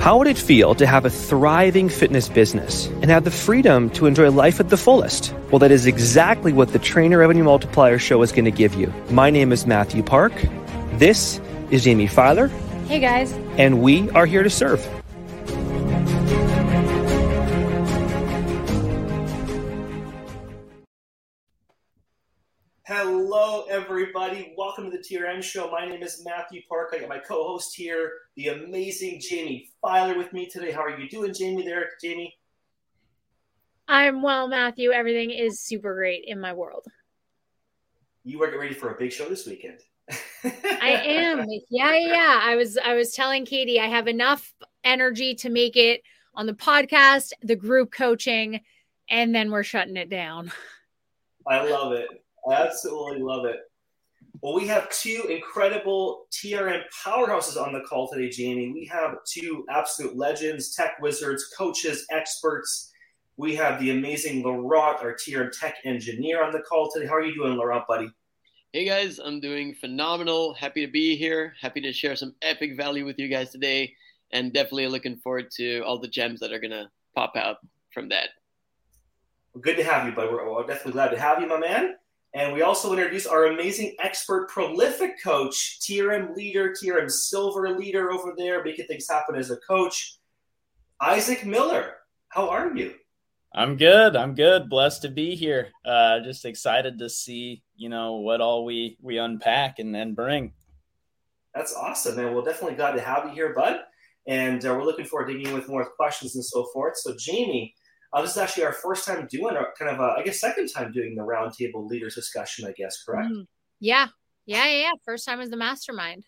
How would it feel to have a thriving fitness business and have the freedom to enjoy life at the fullest? Well, that is exactly what the Trainer Revenue Multiplier Show is going to give you. My name is Matthew Park. This is Jamie Filer. Hey, guys. And we are here to serve. Welcome to the TRM show. My name is Matthew Park. I got my co host here, the amazing Jamie Filer, with me today. How are you doing, Jamie? There, Jamie? I'm well, Matthew. Everything is super great in my world. You are getting ready for a big show this weekend. I am. Yeah, yeah. I was I was telling Katie I have enough energy to make it on the podcast, the group coaching, and then we're shutting it down. I love it. I absolutely love it. Well, we have two incredible TRM powerhouses on the call today, Jamie. We have two absolute legends, tech wizards, coaches, experts. We have the amazing Laurent, our TRM tech engineer, on the call today. How are you doing, Laurent, buddy? Hey guys, I'm doing phenomenal. Happy to be here. Happy to share some epic value with you guys today, and definitely looking forward to all the gems that are gonna pop out from that. Well, good to have you, bud. We're, we're definitely glad to have you, my man. And we also introduce our amazing expert, prolific coach, TRM leader, TRM silver leader over there, making things happen as a coach, Isaac Miller. How are you? I'm good. I'm good. Blessed to be here. Uh, just excited to see, you know, what all we we unpack and then bring. That's awesome, man. We're definitely glad to have you here, bud. And uh, we're looking forward to digging in with more questions and so forth. So, Jamie, uh, this is actually our first time doing a kind of, a, I guess, second time doing the roundtable leaders discussion. I guess, correct? Mm-hmm. Yeah, yeah, yeah, yeah. First time as the mastermind.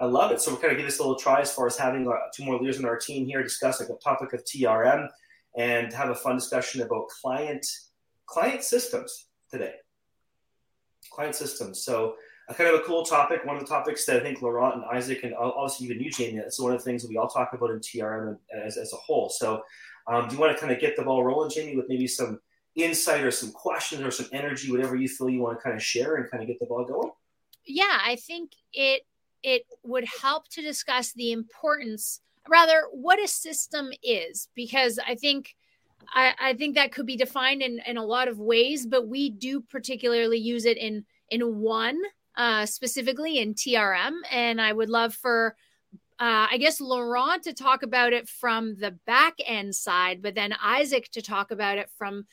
I love it. So we're kind of give this a little try as far as having uh, two more leaders in our team here discuss like a topic of TRM and have a fun discussion about client client systems today. Client systems. So a kind of a cool topic. One of the topics that I think Laurent and Isaac and obviously even you, Jamie, it's one of the things that we all talk about in TRM as, as a whole. So um, do you want to kind of get the ball rolling, Jamie, with maybe some insight or some questions or some energy, whatever you feel you want to kind of share and kind of get the ball going? Yeah, I think it it would help to discuss the importance, rather, what a system is, because I think I, I think that could be defined in, in a lot of ways, but we do particularly use it in in one uh, specifically in TRM, and I would love for uh, I guess Laurent to talk about it from the back end side, but then Isaac to talk about it from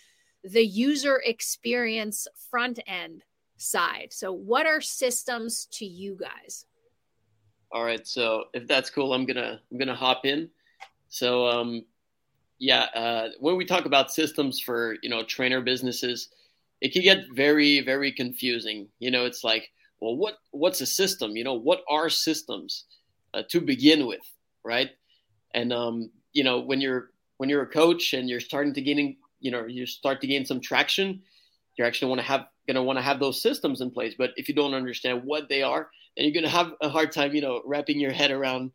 the user experience front end side. So, what are systems to you guys? All right, so if that's cool, I'm gonna I'm gonna hop in. So, um, yeah, uh, when we talk about systems for you know trainer businesses, it can get very very confusing. You know, it's like, well, what what's a system? You know, what are systems? Uh, to begin with, right? And um, you know, when you're when you're a coach and you're starting to gaining, you know, you start to gain some traction, you're actually want to have gonna want to have those systems in place. But if you don't understand what they are, then you're gonna have a hard time, you know, wrapping your head around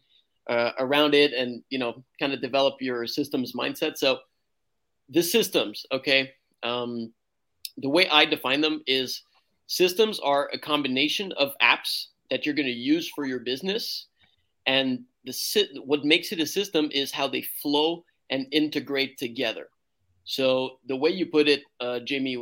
uh, around it and you know, kind of develop your systems mindset. So the systems, okay. Um, the way I define them is systems are a combination of apps that you're going to use for your business and the what makes it a system is how they flow and integrate together. So the way you put it, uh, Jamie,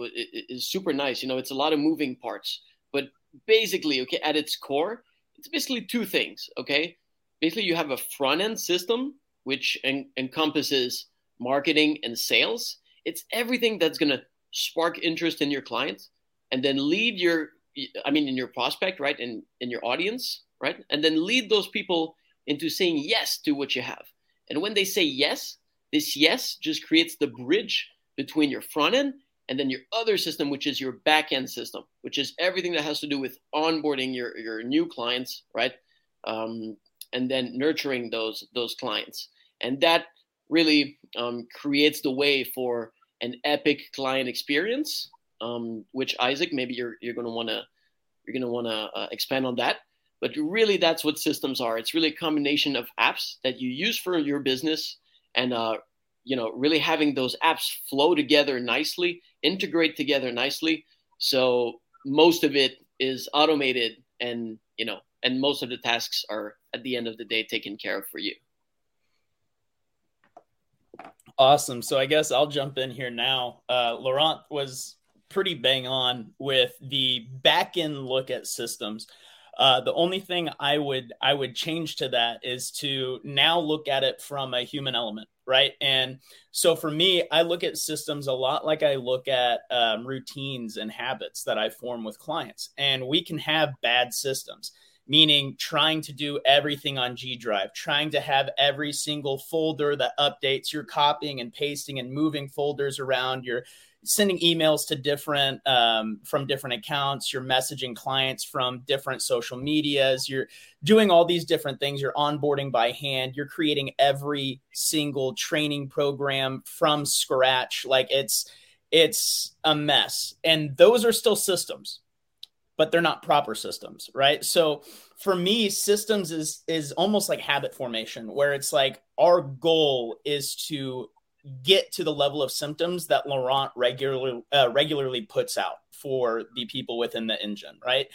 is super nice. You know, it's a lot of moving parts, but basically, okay, at its core, it's basically two things. Okay, basically, you have a front end system which en- encompasses marketing and sales. It's everything that's going to spark interest in your clients and then lead your, I mean, in your prospect, right, and in your audience right? And then lead those people into saying yes to what you have. And when they say yes, this yes just creates the bridge between your front end and then your other system, which is your back end system, which is everything that has to do with onboarding your, your new clients, right? Um, and then nurturing those those clients. And that really um, creates the way for an epic client experience, um, which Isaac, maybe you're you're gonna wanna you're gonna wanna uh, expand on that. But really, that's what systems are. It's really a combination of apps that you use for your business and, uh, you know, really having those apps flow together nicely, integrate together nicely. So most of it is automated and, you know, and most of the tasks are at the end of the day taken care of for you. Awesome. So I guess I'll jump in here now. Uh, Laurent was pretty bang on with the back end look at systems. Uh, the only thing I would I would change to that is to now look at it from a human element, right? And so for me, I look at systems a lot like I look at um, routines and habits that I form with clients. And we can have bad systems, meaning trying to do everything on G Drive, trying to have every single folder that updates. You're copying and pasting and moving folders around. You're sending emails to different um, from different accounts you're messaging clients from different social medias you're doing all these different things you're onboarding by hand you're creating every single training program from scratch like it's it's a mess. And those are still systems but they're not proper systems right? So for me systems is is almost like habit formation where it's like our goal is to get to the level of symptoms that Laurent regularly uh, regularly puts out for the people within the engine, right?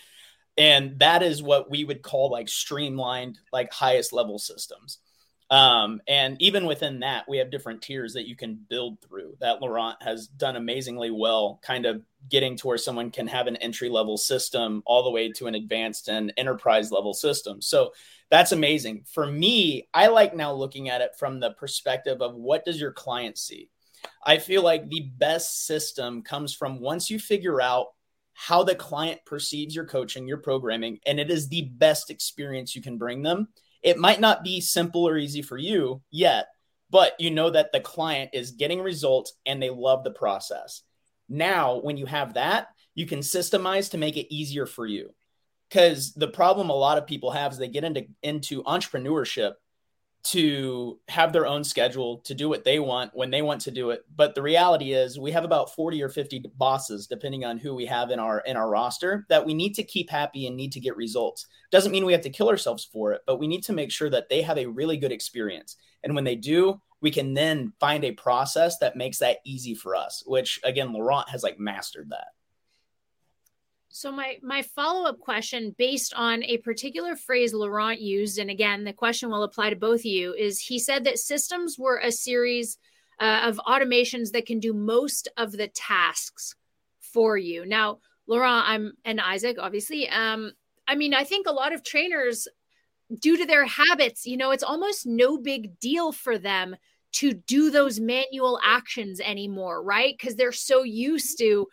And that is what we would call like streamlined, like highest level systems. Um, and even within that, we have different tiers that you can build through that Laurent has done amazingly well, kind of getting to where someone can have an entry level system all the way to an advanced and enterprise level system. So that's amazing. For me, I like now looking at it from the perspective of what does your client see? I feel like the best system comes from once you figure out how the client perceives your coaching, your programming, and it is the best experience you can bring them. It might not be simple or easy for you yet, but you know that the client is getting results and they love the process. Now, when you have that, you can systemize to make it easier for you because the problem a lot of people have is they get into into entrepreneurship to have their own schedule to do what they want when they want to do it. But the reality is we have about 40 or 50 bosses depending on who we have in our in our roster that we need to keep happy and need to get results. Doesn't mean we have to kill ourselves for it but we need to make sure that they have a really good experience. And when they do we can then find a process that makes that easy for us which again laurent has like mastered that so my my follow-up question based on a particular phrase Laurent used and again the question will apply to both of you is he said that systems were a series uh, of automations that can do most of the tasks for you. Now, Laurent, I'm and Isaac obviously um I mean I think a lot of trainers due to their habits, you know, it's almost no big deal for them to do those manual actions anymore, right? Because they're so used to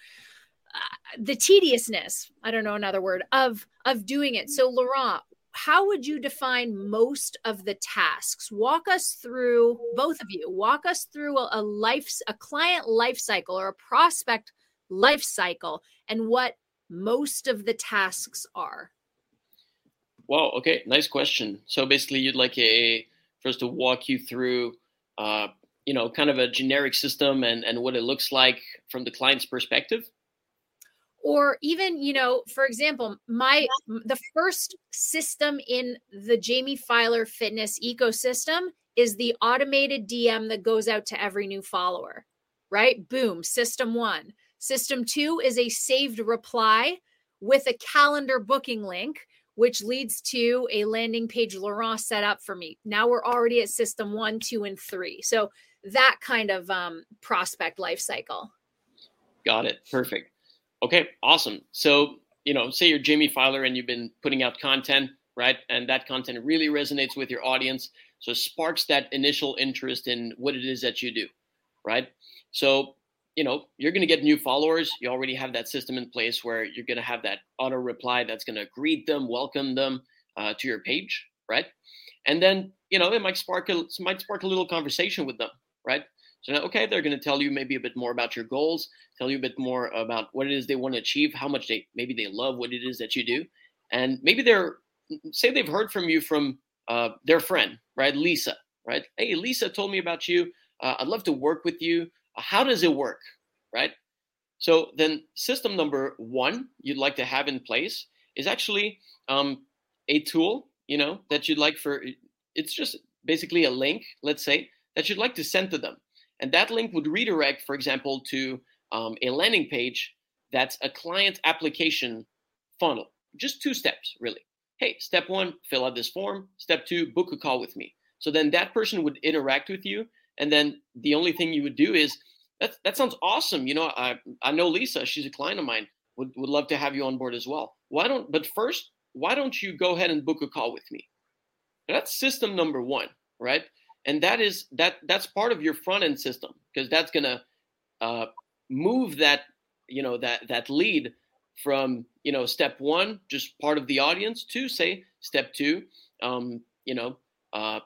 the tediousness i don't know another word of of doing it. So laurent how would you define most of the tasks? Walk us through both of you walk us through a, a life a client life cycle or a prospect life cycle and what most of the tasks are. Wow okay nice question. So basically you'd like a first to walk you through uh, you know kind of a generic system and and what it looks like from the client's perspective or even you know for example my the first system in the jamie filer fitness ecosystem is the automated dm that goes out to every new follower right? Boom system one. System two is a saved reply with a calendar booking link which leads to a landing page laurent set up for me. Now we're already at system one two and three. So that kind of um, prospect life cycle. Got it. Perfect Okay, awesome. So, you know, say you're Jamie Filer and you've been putting out content, right? And that content really resonates with your audience. So sparks that initial interest in what it is that you do, right? So, you know, you're going to get new followers. You already have that system in place where you're going to have that auto reply that's going to greet them, welcome them uh, to your page, right? And then, you know, it might spark a, might spark a little conversation with them, right? So now, okay, they're going to tell you maybe a bit more about your goals, tell you a bit more about what it is they want to achieve, how much they maybe they love what it is that you do, and maybe they're say they've heard from you from uh, their friend, right, Lisa, right? Hey, Lisa told me about you. Uh, I'd love to work with you. How does it work, right? So then, system number one you'd like to have in place is actually um, a tool, you know, that you'd like for. It's just basically a link, let's say, that you'd like to send to them and that link would redirect, for example, to um, a landing page that's a client application funnel. Just two steps, really. Hey, step one, fill out this form. Step two, book a call with me. So then that person would interact with you And then the only thing you would do is that that sounds awesome. You know, I I know Lisa, she's a client of mine. Would would love to have you on board as well. Why don't but first, why don't you go ahead and book a call with me? That's system number one, right? And that is that that's part of your front end system because that's gonna uh, move that you know that that lead from you know step one, just part of the audience, to say step two, um, you know, uh,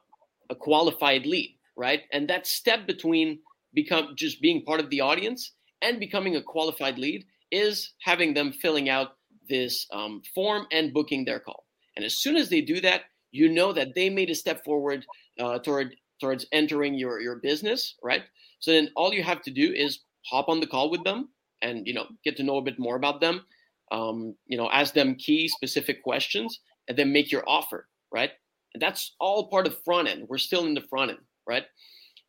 a qualified lead, right? And that step between become just being part of the audience and becoming a qualified lead is having them filling out this um, form and booking their call. And as soon as they do that, you know that they made a step forward uh, toward towards entering your your business, right? So then all you have to do is hop on the call with them and you know get to know a bit more about them. Um, you know, ask them key specific questions, and then make your offer, right? And that's all part of front end. We're still in the front end, right?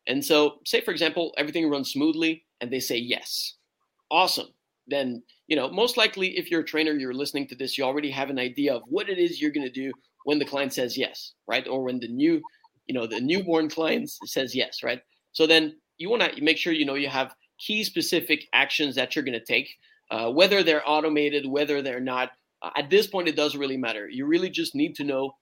And so, say for example, everything runs smoothly, and they say yes, awesome. Then you know, most likely, if you're a trainer, you're listening to this, you already have an idea of what it is you're going to do when the client says yes, right? Or when the new, you know, the newborn clients says yes, right? So then you want to make sure you know you have key specific actions that you're going to take, uh, whether they're automated, whether they're not. Uh, at this point, it doesn't really matter. You really just need to know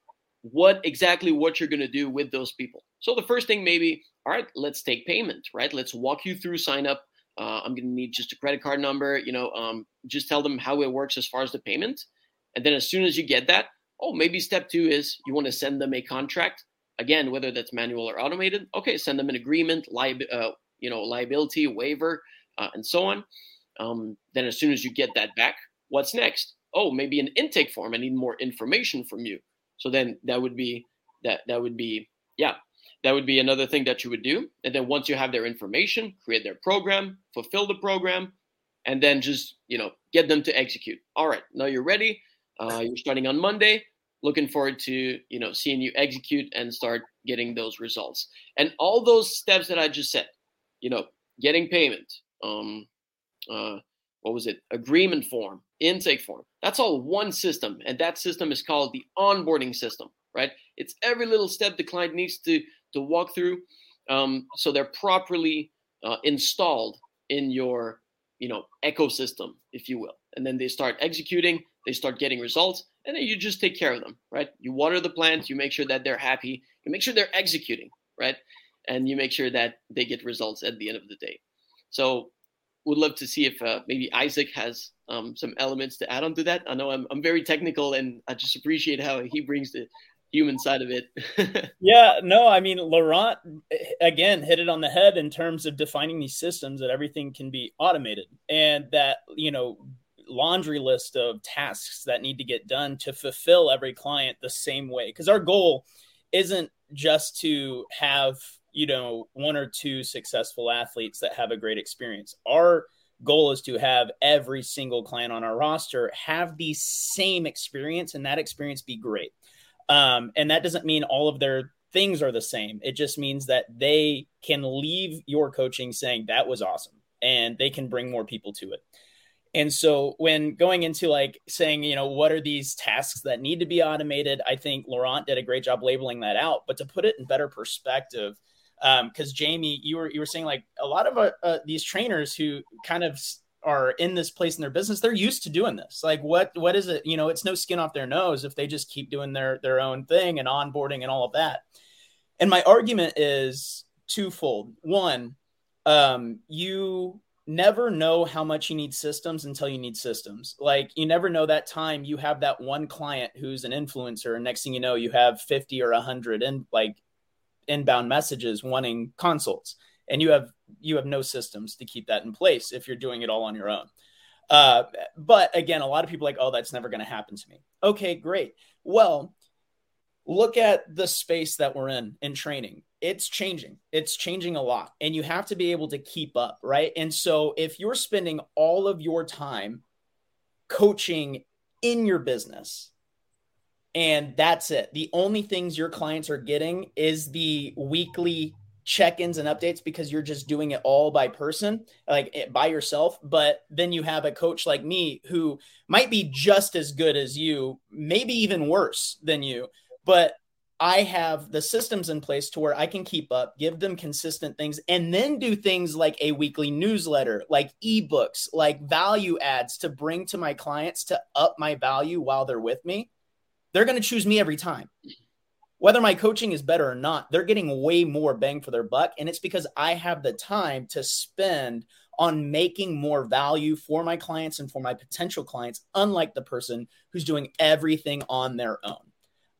what exactly what you're going to do with those people. So the first thing, maybe, all right, let's take payment, right? Let's walk you through sign up. Uh, I'm going to need just a credit card number. You know, um, just tell them how it works as far as the payment, and then as soon as you get that, oh, maybe step two is you want to send them a contract. Again, whether that's manual or automated, okay, send them an agreement, uh, you know, liability waiver, uh, and so on. Um, then as soon as you get that back, what's next? Oh, maybe an intake form. I need more information from you. So then that would be that that would be yeah that would be another thing that you would do. And then once you have their information, create their program, fulfill the program, and then just you know get them to execute. All right, now you're ready. Uh, you're starting on Monday. Looking forward to you know seeing you execute and start getting those results. And all those steps that I just said, you know, getting payment, um, uh, what was it? Agreement form, intake form. That's all one system, and that system is called the onboarding system. Right? It's every little step the client needs to to walk through, um, so they're properly uh, installed in your you know ecosystem, if you will. And then they start executing, they start getting results, and then you just take care of them, right? You water the plants, you make sure that they're happy, you make sure they're executing, right? And you make sure that they get results at the end of the day. So, would love to see if uh, maybe Isaac has um, some elements to add on to that. I know I'm, I'm very technical, and I just appreciate how he brings the human side of it. yeah, no, I mean, Laurent again hit it on the head in terms of defining these systems that everything can be automated and that, you know, laundry list of tasks that need to get done to fulfill every client the same way. Because our goal isn't just to have, you know, one or two successful athletes that have a great experience. Our goal is to have every single client on our roster have the same experience and that experience be great. Um, and that doesn't mean all of their things are the same. It just means that they can leave your coaching saying that was awesome and they can bring more people to it. And so when going into like saying, you know, what are these tasks that need to be automated? I think Laurent did a great job labeling that out. But to put it in better perspective, because um, Jamie, you were you were saying like a lot of uh, uh, these trainers who kind of are in this place in their business, they're used to doing this. Like what what is it? You know, it's no skin off their nose if they just keep doing their their own thing and onboarding and all of that. And my argument is twofold. One, um, you never know how much you need systems until you need systems. Like you never know that time you have that one client who's an influencer, and next thing you know, you have 50 or 100 in like inbound messages wanting consults, and you have you have no systems to keep that in place if you're doing it all on your own. Uh, but again, a lot of people like, oh, that's never going to happen to me. Okay, great. Well, look at the space that we're in in training it's changing. It's changing a lot. And you have to be able to keep up, right? And so if you're spending all of your time coaching in your business, and that's it, the only things your clients are getting is the weekly check-ins and updates because you're just doing it all by person like eh, by yourself but then you have a coach like me who might be just as good as you maybe even worse than you but I have the systems in place to where I can keep up, give them consistent things, and then do things like a weekly newsletter, like ebooks, like value adds to bring to my clients to up my value while they're with me. They're going to choose me every time. Whether my coaching is better or not, they're getting way more bang for their buck. And it's because I have the time to spend on making more value for my clients and for my potential clients, unlike the person who's doing everything on their own.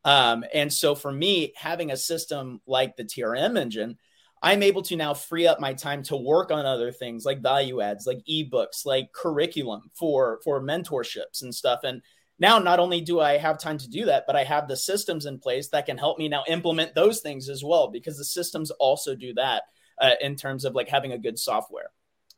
Um, and so for me, having a system like the TRM engine, I'm able to now free up my time to work on other things like value adds, like ebooks, like curriculum for for mentorships and stuff. And now not only do I have time to do that, but I have the systems in place that can help me now implement those things as well, because the systems also do that uh, in terms of like having a good software.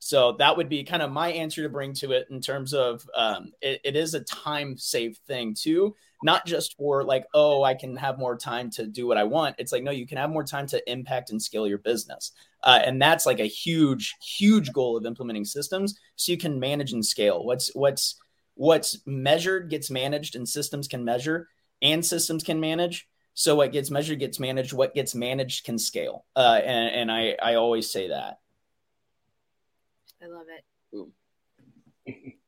So that would be kind of my answer to bring to it in terms of um, it, it is a time save thing too, not just for like, oh, I can have more time to do what I want. It's like, no, you can have more time to impact and scale your business. Uh, and that's like a huge, huge goal of implementing systems so you can manage and scale. What's, what's, what's measured gets managed and systems can measure and systems can manage. So what gets measured gets managed. What gets managed can scale. Uh, and, and I, I always say that. I love it.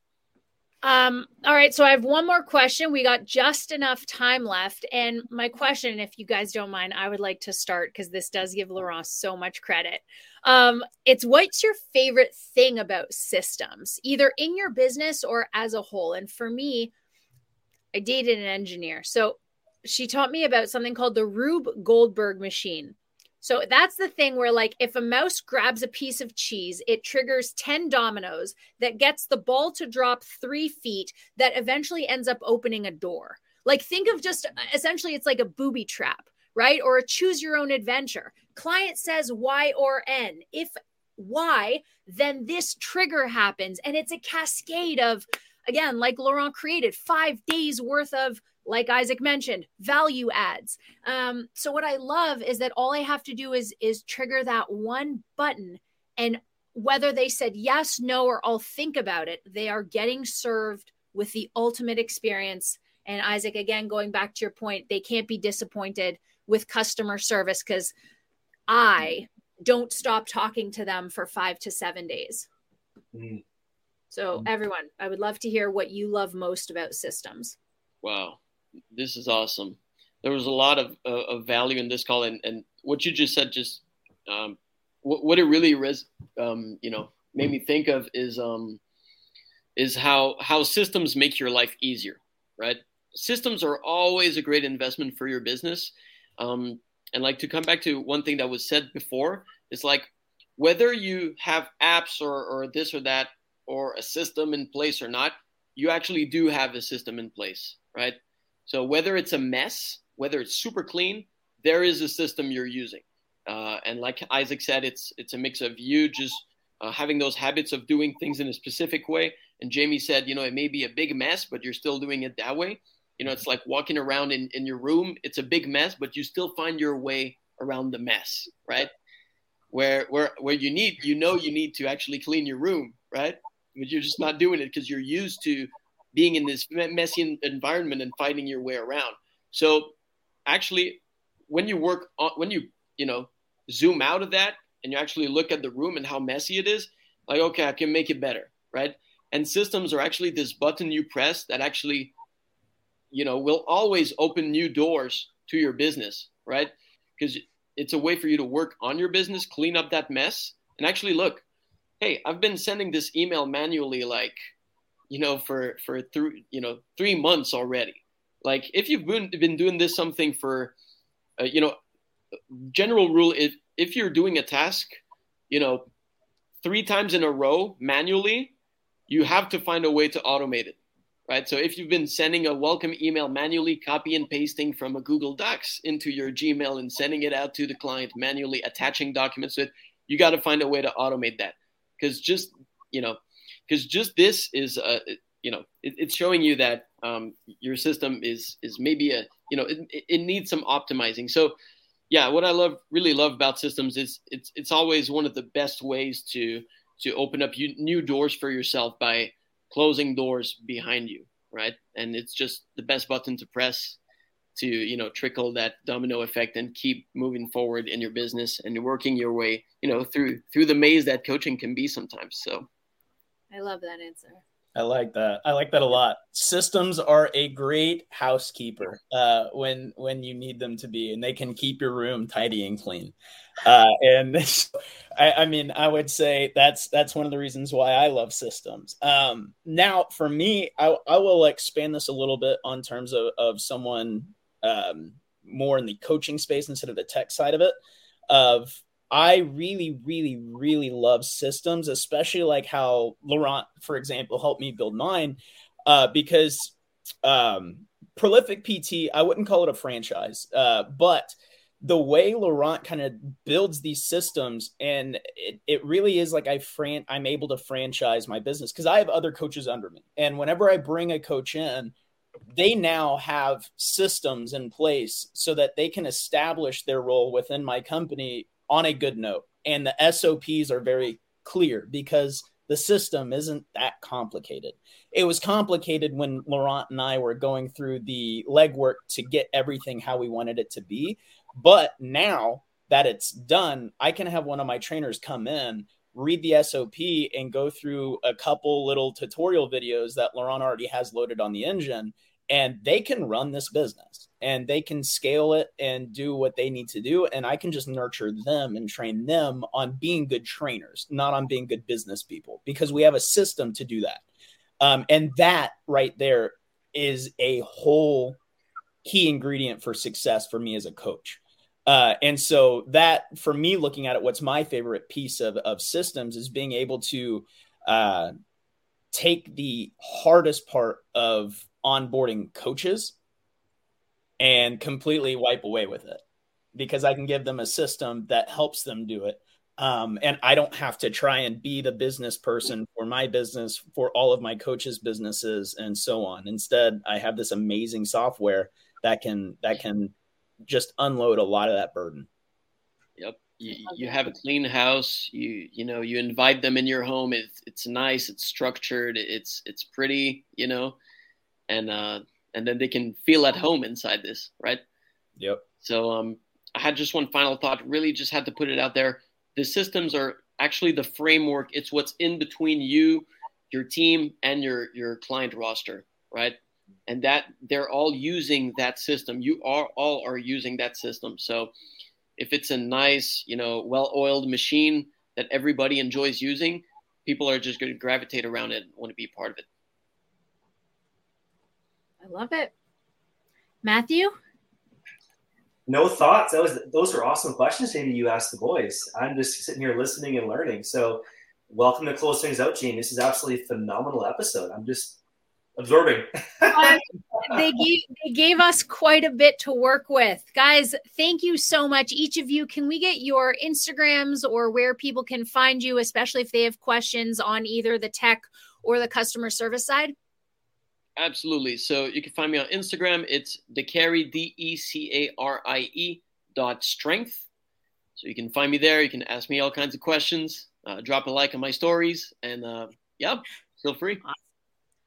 Um, all right, so I have one more question. We got just enough time left. And my question, if you guys don't mind, I would like to start because this does give Laurent so much credit. Um, it's what's your favorite thing about systems, either in your business or as a whole? And for me, I dated an engineer. So she taught me about something called the Rube Goldberg machine. So that's the thing where, like, if a mouse grabs a piece of cheese, it triggers 10 dominoes that gets the ball to drop three feet that eventually ends up opening a door. Like, think of just essentially it's like a booby trap, right? Or a choose your own adventure. Client says Y or N. If Y, then this trigger happens. And it's a cascade of, again, like Laurent created, five days worth of like Isaac mentioned, value adds. Um, so what I love is that all I have to do is is trigger that one button, and whether they said yes, no, or I'll think about it, they are getting served with the ultimate experience. And Isaac, again, going back to your point, they can't be disappointed with customer service because I don't stop talking to them for five to seven days. Mm. So, everyone, I would love to hear what you love most about systems. Wow this is awesome. There was a lot of, uh, of value in this call, and, and what you just said just um, what, what it really res- um, you know made me think of is um, is how how systems make your life easier, right? Systems are always a great investment for your business. Um, and like to come back to one thing that was said before, it's like whether you have apps or, or this or that or a system in place or not, you actually do have a system in place, right? So whether it's a mess, whether it's super clean, there is a system you're using. Uh, and like Isaac said, it's it's a mix of you just uh, having those habits of doing things in a specific way. And Jamie said, you know, it may be a big mess, but you're still doing it that way. You know, it's like walking around in, in your room. It's a big mess, but you still find your way around the mess, right? Where where where you need, you know, you need to actually clean your room, right? But you're just not doing it because you're used to being in this messy environment and finding your way around. So actually, when you work on, when you, you know, zoom out of that and you actually look at the room and how messy it is, like, okay, I can make it better, right? And systems are actually this button you press that actually, you know, will always open new doors to your business, right? Because it's a way for you to work on your business, clean up that mess, and actually look, hey, I've been sending this email manually like you know, for for three, you know, three months already. Like if you've been been doing this something for, uh, you know, general rule if if you're doing a task, you know, three times in a row manually, you have to find a way to automate it, right? So if you've been sending a welcome email manually, copy and pasting from a Google Docs into your Gmail and sending it out to the client manually, attaching documents to it, you got to find a way to automate that because just you know because just this is uh, you know it, it's showing you that um, your system is is maybe a you know it, it needs some optimizing. So yeah what i love really love about systems is it's it's always one of the best ways to to open up you, new doors for yourself by closing doors behind you right? And it's just the best button to press to you know trickle that domino effect and keep moving forward in your business and working your way you know through through the maze that coaching can be sometimes. So i love that answer I like that. I like that a lot. Systems are a great housekeeper uh, when when you need them to be, and they can keep your room tidy and clean. Uh, and I, I, mean, I would say that's that's one of the reasons why I love systems. Um, now, for me, I, I will expand this a little bit on terms of of someone um, more in the coaching space instead of the tech side of it. Of I really, really, really love systems, especially like how Laurent, for example, helped me build mine. Uh, because um, Prolific PT, I wouldn't call it a franchise, uh, but the way Laurent kind of builds these systems, and it, it really is like I fran- I'm able to franchise my business because I have other coaches under me, and whenever I bring a coach in, they now have systems in place so that they can establish their role within my company on a good note. And the SOPs are very clear because the system isn't that complicated. It was complicated when Laurent and I were going through the legwork to get everything how we wanted it to be. But now that it's done, I can have one of my trainers come in, read the SOP, and go through a couple little tutorial videos that Laurent already has loaded on the engine, and they can run this business and they can scale it and do what they need to do. And I can just nurture them and train them on being good trainers, not on being good business people, because we have a system to do that. Um, and that right there is a whole key ingredient for success for me as a coach. Uh, and so that for me, looking at it, what's my favorite piece of, of systems is being able to uh, take the hardest part of onboarding coaches and completely wipe away with it because I can give them a system that helps them do it. Um, and I don't have to try and be the business person for my business, for all of my coaches' businesses, and so on. Instead, I have this amazing software that can that can just unload a lot of that burden. Yep. You, you have a clean house. You you know you invite them in your home. It's it's nice. It's structured. It's it's pretty. You know, and uh, and then they can feel at home inside this, right? Yep. So um, I had just one final thought. Really, just had to put it out there. The systems are actually the framework. It's what's in between you, your team, and your your client roster, right? And that they're all using that system. You are all are using that system. So if it's a nice, you know, well-oiled machine that everybody enjoys using, people are just going to gravitate around it and want to be part of it. I love it. Matthew? No thoughts. That was those are awesome questions. Maybe you asked the boys. I'm just sitting here listening and learning. So, welcome to close things out, Gene. This is absolutely a phenomenal episode. I'm just absorbing. uh, they gave they gave us quite a bit to work with, guys. Thank you so much, each of you. Can we get your Instagrams or where people can find you, especially if they have questions on either the tech or the customer service side? Absolutely. So you can find me on Instagram. It's Decarie, D E C A R I E dot strength. So you can find me there. You can ask me all kinds of questions. Uh, drop a like on my stories, and uh, yeah, feel free.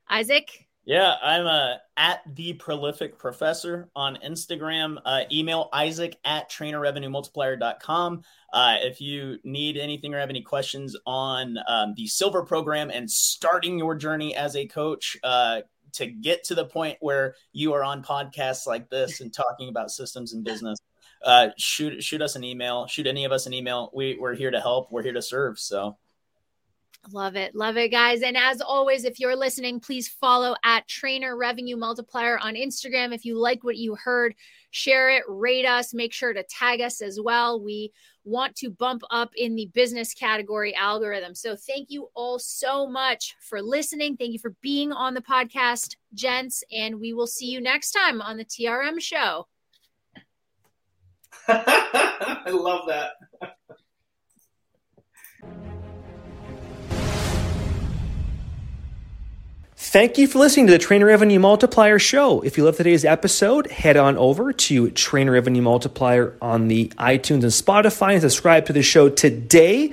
Isaac. Yeah, I'm uh, at the prolific professor on Instagram. Uh, email Isaac at trainerrevenuemultiplier.com. Uh, if you need anything or have any questions on um, the silver program and starting your journey as a coach, uh, to get to the point where you are on podcasts like this and talking about systems and business, uh, shoot shoot us an email. Shoot any of us an email. We we're here to help. We're here to serve. So. Love it. Love it, guys. And as always, if you're listening, please follow at Trainer Revenue Multiplier on Instagram. If you like what you heard, share it, rate us, make sure to tag us as well. We want to bump up in the business category algorithm. So thank you all so much for listening. Thank you for being on the podcast, gents, and we will see you next time on the TRM show. I love that. Thank you for listening to the Trainer Revenue Multiplier Show. If you love today's episode, head on over to Trainer Revenue Multiplier on the iTunes and Spotify and subscribe to the show today